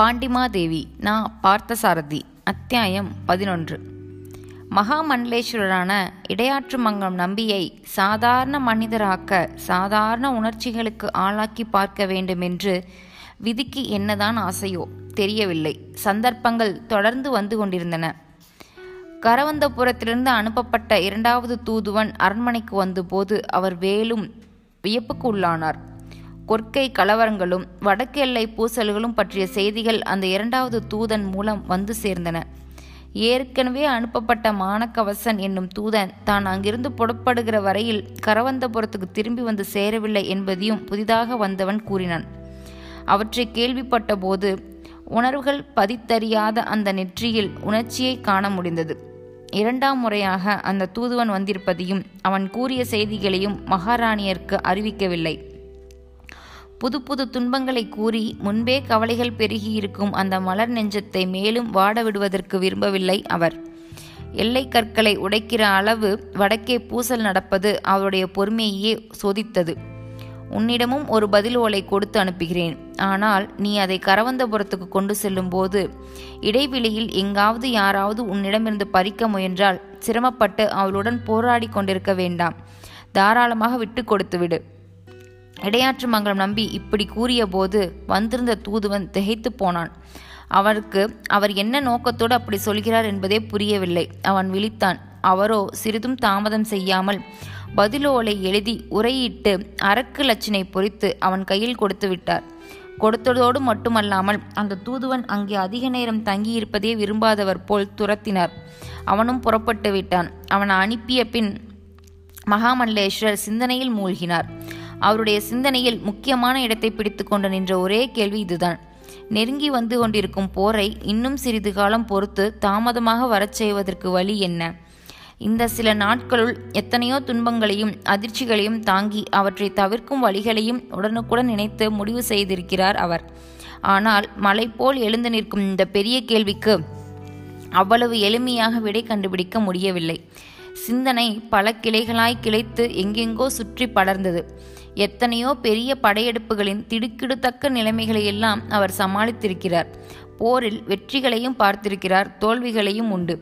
பாண்டிமாதேவி நா பார்த்தசாரதி அத்தியாயம் பதினொன்று. மகாமண்டலேஸ்வரரான இடையாற்று மங்கம் நம்பியை சாதாரண மனிதராக்க சாதாரண உணர்ச்சிகளுக்கு ஆளாக்கி பார்க்க வேண்டுமென்று விதிக்கு என்னதான் ஆசையோ தெரியவில்லை. சந்தர்ப்பங்கள் தொடர்ந்து வந்து கொண்டிருந்தன. கரவந்தபுரத்திலிருந்து அனுப்பப்பட்ட இரண்டாவது தூதுவன் அரண்மனைக்கு வந்தபோது அவர் வேலும் வியப்புக்கு உள்ளானார். கொற்கை கலவரங்களும் வடக்கு எல்லை பூசல்களும் பற்றிய செய்திகள் அந்த இரண்டாவது தூதன் மூலம் வந்து சேர்ந்தன. ஏற்கனவே அனுப்பப்பட்ட மானக்கவசன் என்னும் தூதன் தான் அங்கிருந்து புறப்படுகிற வரையில் கரவந்தபுரத்துக்கு திரும்பி வந்து சேரவில்லை என்பதையும் புதிதாக வந்தவன் கூறினான். அவற்றை கேள்விப்பட்ட போது உணர்வுகள் பதித்தறியாத அந்த நெற்றியில் உணர்ச்சியை காண முடிந்தது. இரண்டாம் முறையாக அந்த தூதுவன் வந்திருப்பதையும் அவன் கூறிய செய்திகளையும் மகாராணியருக்கு அறிவிக்கவில்லை. புது புது துன்பங்களை கூறி முன்பே கவலைகள் பெருகியிருக்கும் அந்த மலர் நெஞ்சத்தை மேலும் வாட விடுவதற்கு விரும்பவில்லை அவர். எல்லை கற்களை உடைக்கிற அளவு வடக்கே பூசல் நடப்பது அவருடைய பொறுமையையே சோதித்தது. உன்னிடமும் ஒரு பதில் ஓலை கொடுத்து அனுப்புகிறேன். ஆனால் நீ அதை கரவந்தபுரத்துக்கு கொண்டு செல்லும்போது இடைவெளியில் எங்காவது யாராவது உன்னிடமிருந்து பறிக்க முயன்றால் சிரமப்பட்டு அவளுடன் போராடி கொண்டிருக்க வேண்டாம். தாராளமாக விட்டு கொடுத்துவிடு. இடையாற்று மங்கலம் நம்பி இப்படி கூறியபோது வந்திருந்த தூதுவன் திகைத்து போனான். அவருக்கு அவர் என்ன நோக்கத்தோடு அப்படி சொல்கிறார் என்பதே புரியவில்லை. அவன் விழித்தான். அவரோ சிறிதும் தாமதம் செய்யாமல் பதிலோலை எழுதி உரையிட்டு அரக்கு லட்சினை பொறித்து அவன் கையில் கொடுத்து விட்டார். கொடுத்ததோடு மட்டுமல்லாமல் அந்த தூதுவன் அங்கே அதிக நேரம் தங்கியிருப்பதே விரும்பாதவர் போல் துரத்தினார். அவனும் புறப்பட்டு விட்டான். அவன் அனுப்பிய பின் மகாமல்லேஸ்வர் சிந்தனையில் மூழ்கினார். அவருடைய சிந்தனையில் முக்கியமான இடத்தை பிடித்து கொண்டு நின்ற ஒரே கேள்வி இதுதான். நெருங்கி வந்து கொண்டிருக்கும் போரை இன்னும் சிறிது காலம் பொறுத்து தாமதமாக வரச் செய்வதற்கு வழி என்ன? இந்த சில நாட்களுள் எத்தனையோ துன்பங்களையும் அதிர்ச்சிகளையும் தாங்கி அவற்றை தவிர்க்கும் வழிகளையும் உடனுக்குடன் நினைத்து முடிவு செய்திருக்கிறார் அவர். ஆனால் மலை போல் எழுந்து நிற்கும் இந்த பெரிய கேள்விக்கு அவ்வளவு எளிமையாக விடை கண்டுபிடிக்க முடியவில்லை. சிந்தனை பல கிளைகளாய் கிளைத்து எங்கெங்கோ சுற்றி படர்ந்தது. எத்தனையோ பெரிய படையெடுப்புகளின் திடுக்கிடுத்தக்க நிலைமைகளை எல்லாம் அவர் சமாளித்திருக்கிறார். போரில் வெற்றிகளையும் பார்த்திருக்கிறார் தோல்விகளையும் உண்டு.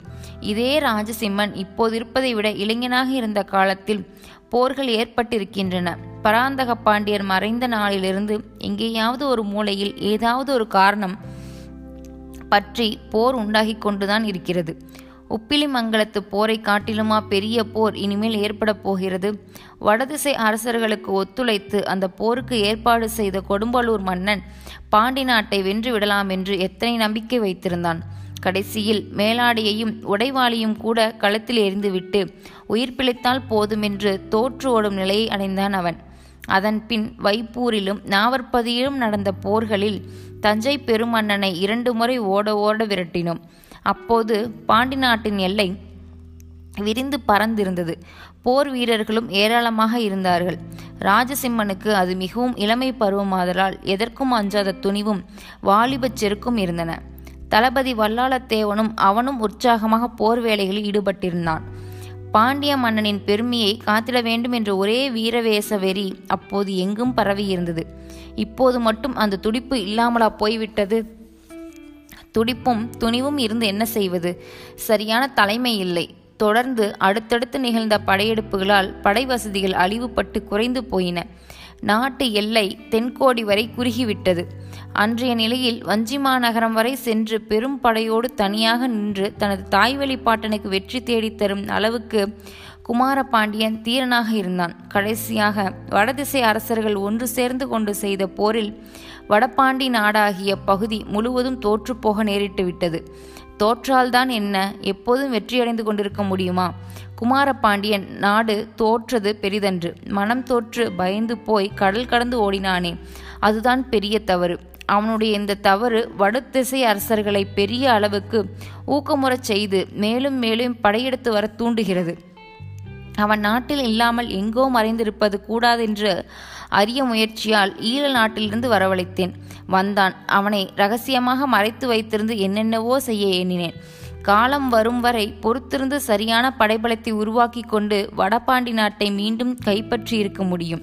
இதே ராஜசிம்மன் இப்போதிருப்பதை விட இளைஞனாக இருந்த காலத்தில் போர்கள் ஏற்பட்டிருக்கின்றன. பராந்தக பாண்டியர் மறைந்த நாளிலிருந்து எங்கேயாவது ஒரு மூலையில் ஏதாவது ஒரு காரணம் பற்றி போர் உண்டாகி கொண்டுதான் இருக்கிறது. உப்பிலிமங்கலத்து போரை காட்டிலுமா பெரிய போர் இனிமேல் ஏற்பட போகிறது? வடதிசை அரசர்களுக்கு ஒத்துழைத்து அந்த போருக்கு ஏற்பாடு செய்த கொடும்பலூர் மன்னன் பாண்டி நாட்டை வென்று விடலாம் என்று எத்தனை நம்பிக்கை வைத்திருந்தான். கடைசியில் மேலாடையையும் உடைவாளியும் கூட களத்தில் எரிந்துவிட்டு உயிர் பிழைத்தால் போதுமென்று தோற்று ஓடும் நிலையை அடைந்தான் அவன். அதன்பின் வைப்பூரிலும் நாவற்பதியிலும் நடந்த போர்களில் தஞ்சை பெருமன்னனை இரண்டு முறை ஓட ஓட விரட்டினோம். அப்போது பாண்டி நாட்டின் எல்லை விரிந்து பறந்திருந்தது போர் வீரர்களும் ஏராளமாக இருந்தார்கள். ராஜசிம்மனுக்கு அது மிகவும் இளமை பருவமாதலால் எதற்கும் அஞ்சாத துணிவும் வாலிபச் செருக்கும் இருந்தன. தளபதி வல்லாளத்தேவனும் அவனும் உற்சாகமாக போர் வேலைகளில் ஈடுபட்டிருந்தான். பாண்டிய மன்னனின் பெருமையை காத்திட வேண்டும் என்ற ஒரே வீரவேச வெறி அப்போது எங்கும் பரவியிருந்தது. இப்போது மட்டும் அந்த துடிப்பு இல்லாமலா போய்விட்டது? துடிப்பும் துணிவும் இருந்து என்ன செய்வது? சரியான தலைமை இல்லை. தொடர்ந்து அடுத்தடுத்து நிகழ்ந்த படையெடுப்புகளால் படை வசதிகள் அழிவுபட்டு குறைந்து போயின. நாட்டு எல்லை தென்கோடி வரை குறுகிவிட்டது. அன்றைய நிலையில் வஞ்சிமாநகரம் வரை சென்று பெரும் படையோடு தனியாக நின்று தனது தாய்வழி பாட்டனுக்கு வெற்றி தேடித்தரும் அளவுக்கு குமாரபாண்டியன் தீரனாக இருந்தான். கடைசியாக வடதிசை அரசர்கள் ஒன்று சேர்ந்து கொண்டு செய்த போரில் வடபாண்டி நாடாகிய பகுதி முழுவதும் தோற்றுப்போக நேரிட்டு விட்டது. தோற்றால்தான் என்ன? எப்போதும் வெற்றியடைந்து கொண்டிருக்க முடியுமா? குமாரபாண்டியன் நாடு தோற்றது பெரிதன்று. மனம் தோற்று பயந்து போய் கடல் கடந்து ஓடினானே. அதுதான் பெரிய தவறு. அவனுடைய இந்த தவறு வடதிசை அரசர்களை பெரிய அளவுக்கு ஊக்கமுறச் செய்து மேலும் மேலும் படையெடுத்து வர தூண்டுகிறது. அவன் நாட்டில் இல்லாமல் எங்கோ மறைந்திருப்பது கூடாதென்று அரிய முயற்சியால் ஈழ நாட்டிலிருந்து வரவழைத்தேன். வந்தான். அவனை ரகசியமாக மறைத்து வைத்திருந்து என்னென்னவோ செய்ய எண்ணினேன். காலம் வரும் வரை பொறுத்திருந்து சரியான படைபலத்தை உருவாக்கி கொண்டு வடபாண்டி நாட்டை மீண்டும் கைப்பற்றி இருக்க முடியும்.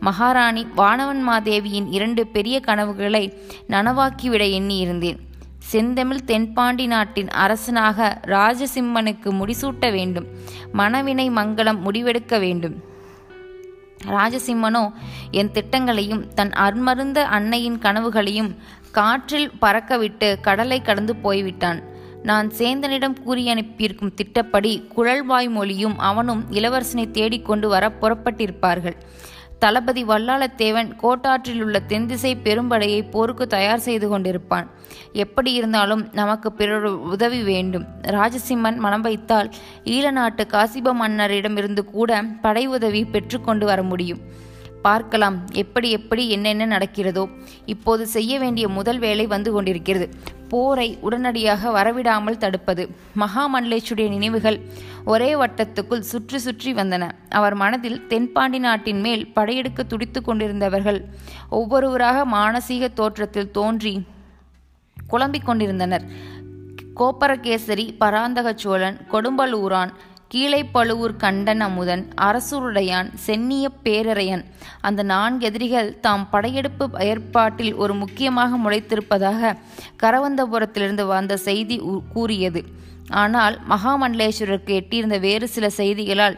மகாராணி வானவன்மாதேவியின் இரண்டு பெரிய கனவுகளை நனவாக்கிவிட எண்ணியிருந்தேன். செந்தமிழ் தென்பாண்டி நாட்டின் அரசனாக ராஜசிம்மனுக்கு முடிசூட்ட வேண்டும். மணவினை மங்களம் முடிவெடுக்க வேண்டும். ராஜசிம்மனோ என் திட்டங்களையும் தன் அர்மருந்த அன்னையின் கனவுகளையும் காற்றில் பறக்கவிட்டு கடலை கடந்து போய்விட்டான். நான் சேந்தனிடம் கூறி அனுப்பியிருக்கும் திட்டப்படி குழல்வாய் மொழியும் அவனும் இளவரசனை தேடிக்கொண்டு வர புறப்பட்டிருப்பார்கள். தளபதி வல்லாளத்தேவன் கோட்டாற்றில் உள்ள தென்திசை பெரும்படையை போருக்கு தயார் செய்து கொண்டிருப்பான். எப்படி இருந்தாலும் நமக்கு பிறர் உதவி வேண்டும். ராஜசிம்மன் மனம் வைத்தால் ஈழ நாட்டு காசிப மன்னரிடமிருந்து கூட படை உதவி பெற்றுக்கொண்டு வர முடியும். பார்க்கலாம் எப்படி எப்படி என்னென்ன நடக்கிறதோ. இப்போது செய்ய வேண்டிய முதல் வேலை வந்து கொண்டிருக்கிறது. போரை உடனடியாக வரவிடாமல் தடுப்பது. மகாமண்டலேஷுடைய நினைவுகள் ஒரே வட்டத்துக்குள் சுற்றி சுற்றி வந்தன. அவர் மனதில் தென்பாண்டி நாட்டின் மேல் படையெடுக்க துடித்து கொண்டிருந்தவர்கள் ஒவ்வொருவராக மானசீக தோற்றத்தில் தோன்றி குழம்பிக் கொண்டிருந்தனர். கோப்பரகேசரி பராந்தக சோழன் கொடும்பலூரான் கீழைப்பழுவூர் கண்டன் அமுதன் அரசுருடையான் சென்னிய பேரரையன் அந்த நான்கு எதிரிகள் தாம் படையெடுப்பு ஏற்பாட்டில் ஒரு முக்கியமாக முளைத்திருப்பதாக கரவந்தபுரத்திலிருந்து வந்த செய்தி கூறியது. ஆனால் மகாமண்டலேஸ்வரருக்கு எட்டியிருந்த வேறு சில செய்திகளால்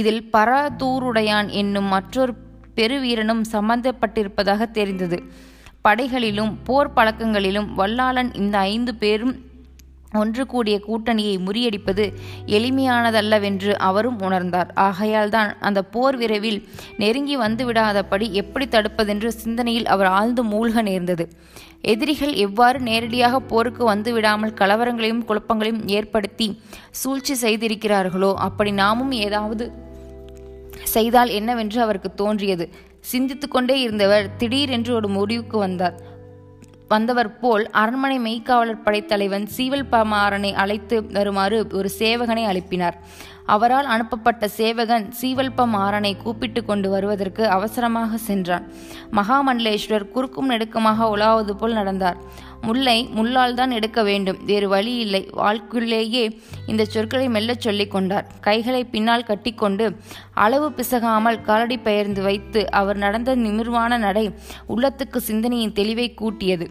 இதில் பரதூருடையான் என்னும் மற்றொரு பெருவீரனும் சம்பந்தப்பட்டிருப்பதாக தெரிந்தது. படைகளிலும் போர் பழக்கங்களிலும் வல்லாளன் இந்த ஐந்து பேரும் ஒன்று கூடிய கூட்டணியை முறியடிப்பது எளிமையானதல்லவென்று அவரும் உணர்ந்தார். ஆகையால்தான் அந்த போர் விரைவில் நெருங்கி வந்துவிடாதபடி எப்படி தடுப்பதென்று சிந்தனையில் அவர் ஆழ்ந்து மூழ்க நேர்ந்தது. எதிரிகள் எவ்வாறு நேரடியாக போருக்கு வந்துவிடாமல் கலவரங்களையும் குழப்பங்களையும் ஏற்படுத்தி சூழ்ச்சி செய்திருக்கிறார்களோ அப்படி நாமும் ஏதாவது செய்தால் என்னவென்று அவருக்கு தோன்றியது. சிந்தித்து கொண்டே இருந்தவர் திடீரென்று ஒரு முடிவுக்கு வந்தார். வந்தவர் போல் அரண்மனை மெய்க்காவலர் படைத்தலைவன் சீவல் பமாறனை அழைத்து வருமாறு ஒரு சேவகனை அனுப்பினார். அவரால் அனுப்பப்பட்ட சேவகன் சீவல்ப மாறனை கூப்பிட்டு கொண்டு வருவதற்கு அவசரமாக சென்றான். மகாமண்டலேஸ்வரர் குறுக்கும் நெடுக்குமாக உலாவது போல் நடந்தார். முல்லை முள்ளால் தான் எடுக்க வேண்டும். வேறு வழி இல்லை. வாழ்க்குள்ளேயே இந்த சொற்களை மெல்லச் சொல்லிக் கொண்டார். கைகளை பின்னால் கட்டிக்கொண்டு அளவு பிசகாமல் காலடி பெயர்ந்து வைத்து அவர் நடந்த நிமிர்வான நடை உள்ளத்துக்கு சிந்தனையின் தெளிவை கூட்டியது.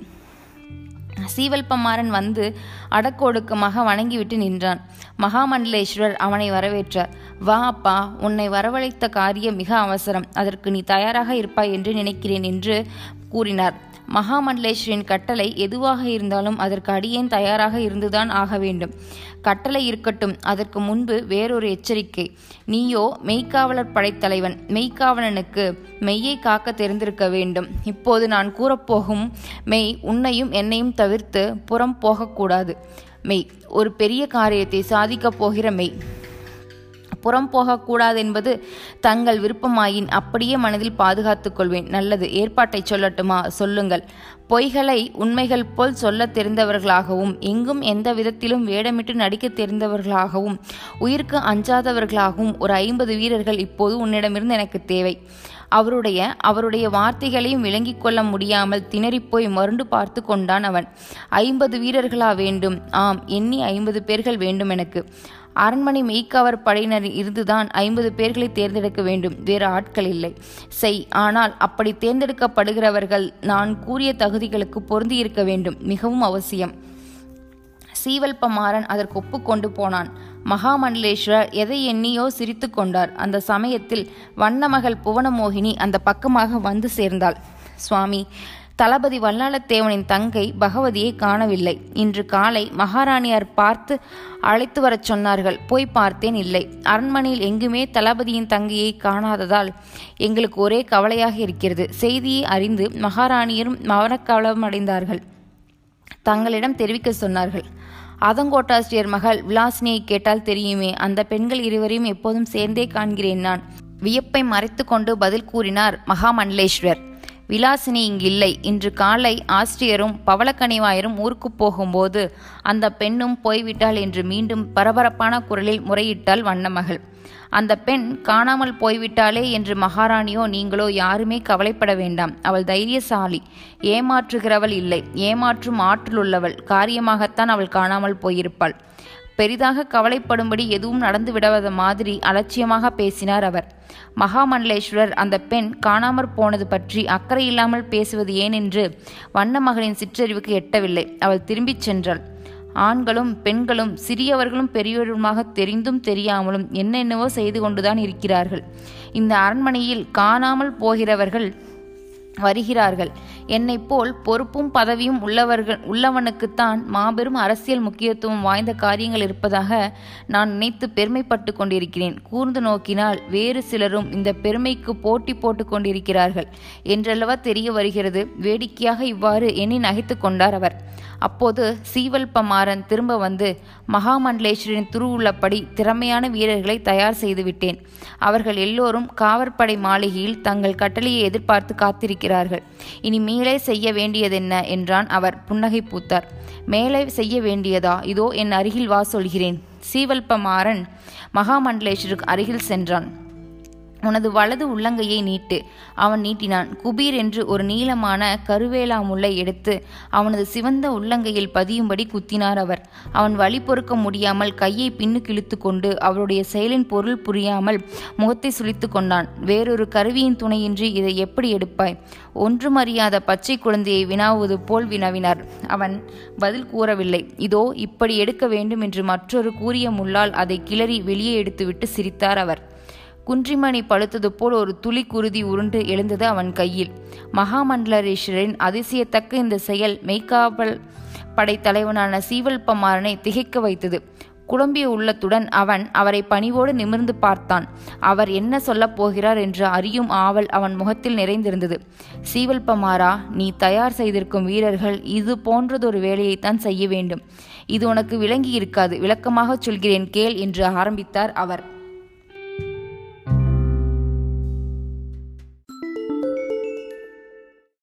சீவல்பமாறன் வந்து அடக்கொடுக்கமாக வணங்கிவிட்டு நின்றான். மகாமண்டலேஸ்வரர் அவனை வரவேற்றார். வா அப்பா. உன்னை வரவழைத்த காரியம் மிக அவசரம். அதற்கு நீ தயாராக இருப்பாய் என்று நினைக்கிறேன் என்று கூறினார். மகாமண்டலேஸ்வரின் கட்டளை எதுவாக இருந்தாலும் அதற்கு அடியேன் தயாராக இருந்துதான் ஆக வேண்டும். கட்டளை இருக்கட்டும் அதற்கு முன்பு வேறொரு எச்சரிக்கை. நீயோ மெய்க்காவலர் படைத்தலைவன் மெய்க்காவலனுக்கு மெய்யை காக்க தெரிந்திருக்க வேண்டும். இப்போது நான் கூறப்போகும் மெய் உன்னையும் என்னையும் தவிர்த்து புறம் போகக்கூடாது. மெய் ஒரு பெரிய காரியத்தை சாதிக்கப் போகிற மெய். புறம் போகக்கூடாது என்பது தங்கள் விருப்பமாயின் அப்படியே மனதில் பாதுகாத்துக் கொள்வேன். நல்லது. ஏற்பாட்டை சொல்லட்டுமா? சொல்லுங்கள். பொய்களை உண்மைகள் போல் சொல்ல தெரிந்தவர்களாகவும் எங்கும் எந்த விதத்திலும் வேடமிட்டு நடிக்க தெரிந்தவர்களாகவும் உயிருக்கு அஞ்சாதவர்களாகவும் ஒரு ஐம்பது வீரர்கள் இப்போது உன்னிடமிருந்து எனக்கு தேவை. அவருடைய அவருடைய வார்த்தைகளையும் விளங்கிக் கொள்ள முடியாமல் திணறிப்போய் மருண்டு பார்த்து கொண்டான் அவன். ஐம்பது வீரர்களா வேண்டும்? ஆம் எண்ணி ஐம்பது பேர்கள் வேண்டும் எனக்கு. அரண்மனை மெய்க்காவர் படையினர் இருந்துதான் ஐம்பது பேர்களை தேர்ந்தெடுக்க வேண்டும். வேறு ஆட்கள் இல்லை. செய் ஆனால் அப்படி தேர்ந்தெடுக்கப்படுகிறவர்கள் நான் கூறிய தகுதிகளுக்கு பொருந்தியிருக்க வேண்டும். மிகவும் அவசியம். சீவல்பமாறன் அதற்கு ஒப்புக்கொண்டு போனான். மகாமண்டலேஸ்வரர் எதை எண்ணியோ சிரித்து கொண்டார். அந்த சமயத்தில் வண்ணமகள் புவனமோகினி அந்த பக்கமாக வந்து சேர்ந்தாள். சுவாமி தளபதி வல்லாளத்தேவனின் தங்கை பகவதியை காணவில்லை. இன்று காலை மகாராணியார் பார்த்து அழைத்து வரச் சொன்னார்கள். போய் பார்த்தேன் இல்லை. அரண்மனையில் எங்குமே தளபதியின் தங்கையை காணாததால் எங்களுக்கு ஒரே கவலையாக இருக்கிறது. செய்தியை அறிந்து மகாராணியரும் மவனக்கவலம் அடைந்தார்கள் தங்களிடம் தெரிவிக்க சொன்னார்கள். அதங்கோட்டாசிரியர் மகள் விலாசினியை கேட்டால் தெரியுமே. அந்த பெண்கள் இருவரையும் எப்போதும் சேர்ந்தே காண்கிறேன் நான். வியப்பை மறைத்து கொண்டு பதில் கூறினார் மகாமண்டலேஸ்வர். விலாசினி இங்கில்லை. இன்று காலை ஆஸ்திரியரும் பவளக்கனிவாயரும் ஊருக்கு போகும்போது அந்த பெண்ணும் போய்விட்டாள் என்று மீண்டும் பரபரப்பான குரலில் முறையிட்டாள் வண்ணமகள். அந்த பெண் காணாமல் போய்விட்டாளே என்று மகாராணியோ நீங்களோ யாருமே கவலைப்பட வேண்டாம். அவள் தைரியசாலி. ஏமாற்றுகிறவள் இல்லை. ஏமாற்றும் ஆற்றலுள்ளவள். காரியமாகத்தான் அவள் காணாமல் போயிருப்பாள். பெரிதாக கவலைப்படும்படி எதுவும் நடந்து விடாத மாதிரி அலட்சியமாக பேசினார் அவர். மகாமண்டலேஸ்வரர் அந்த பெண் காணாமற் போனது பற்றி அக்கறை இல்லாமல் பேசுவது ஏனென்று வண்ணமகளின் சிற்றறிவுக்கு எட்டவில்லை. அவள் திரும்பிச் சென்றாள். ஆண்களும் பெண்களும் சிறியவர்களும் பெரியவருமாக தெரிந்தும் தெரியாமலும் என்னென்னவோ செய்து கொண்டுதான் இருக்கிறார்கள். இந்த அரண்மனையில் காணாமல் போகிறவர்கள் வருகிறார்கள். என்னைப் போல் பொறுப்பும் பதவியும் உள்ளவர்கள் உள்ளவனுக்குத்தான் மாபெரும் அரசியல் முக்கியத்துவம் வாய்ந்த காரியங்கள் இருப்பதாக நான் நினைத்து பெருமைப்பட்டு கொண்டிருக்கிறேன். கூர்ந்து நோக்கினால் வேறு சிலரும் இந்த பெருமைக்கு போட்டி போட்டு கொண்டிருக்கிறார்கள். என்றல்லவா தெரிய வருகிறது வேடிக்கையாக இவ்வாறு எண்ணி நகைத்து கொண்டார் அவர். அப்போது சீவல்பமாறன் திரும்ப வந்து மகாமண்டலேஸ்வரின் துருவுள்ளபடி திறமையான வீரர்களை தயார் செய்துவிட்டேன் அவர்கள் எல்லோரும் காவற்படை மாளிகையில் தங்கள் கட்டளையை எதிர்பார்த்து காத்திருக்கிறார்கள். இனிமே மேலே செய்ய வேண்டியதென்ன? என்றான் அவர் புன்னகை பூத்தார். மேலே செய்ய வேண்டியதா? இதோ என் அருகில் வா சொல்கிறேன். சீவல்பமாறன் மகாமண்டலேஸ்வருக்கு அருகில் சென்றான். உனது வலது உள்ளங்கையை நீட்டு. அவன் நீட்டினான். குபீர் என்று ஒரு நீளமான கருவேலா முல்லை எடுத்து அவனது சிவந்த உள்ளங்கையில் பதியும்படி குத்தினார் அவர். அவன் வழி பொறுக்க முடியாமல் கையை பின்னுக்கு இழுத்து கொண்டு அவருடைய செயலின் பொருள் புரியாமல் முகத்தை சுழித்து கொண்டான். வேறொரு கருவியின் துணையின்றி இதை எப்படி எடுப்பாய்? ஒன்றும் அறியாத பச்சை குழந்தையை வினாவது போல் வினவினார். அவன் பதில் கூறவில்லை. இதோ இப்படி எடுக்க வேண்டும் என்று மற்றொரு கூறிய முள்ளால் அதை கிளறி வெளியே எடுத்துவிட்டு சிரித்தார் அவர். குன்றிமணி பழுத்தது போல் ஒரு துளி குருதி உருண்டு எழுந்தது அவன் கையில். மகாமண்டலேஸ்வரின் அதிசயத்தக்க இந்த செயல் மெய்காவல் படைத்தலைவனான சீவல்பமாறனை திகைக்க வைத்தது. குழம்பிய உள்ளத்துடன் அவன் அவரை பணிவோடு நிமிர்ந்து பார்த்தான். அவர் என்ன சொல்லப் போகிறார் என்று அறியும் ஆவல் அவன் முகத்தில் நிறைந்திருந்தது. சீவல்பமாரா நீ தயார் செய்திருக்கும் வீரர்கள் இது போன்றதொரு வேலையைத்தான் செய்ய வேண்டும். இது உனக்கு விளங்கி இருக்காது விளக்கமாகச் சொல்கிறேன் கேள் என்று ஆரம்பித்தார் அவர்.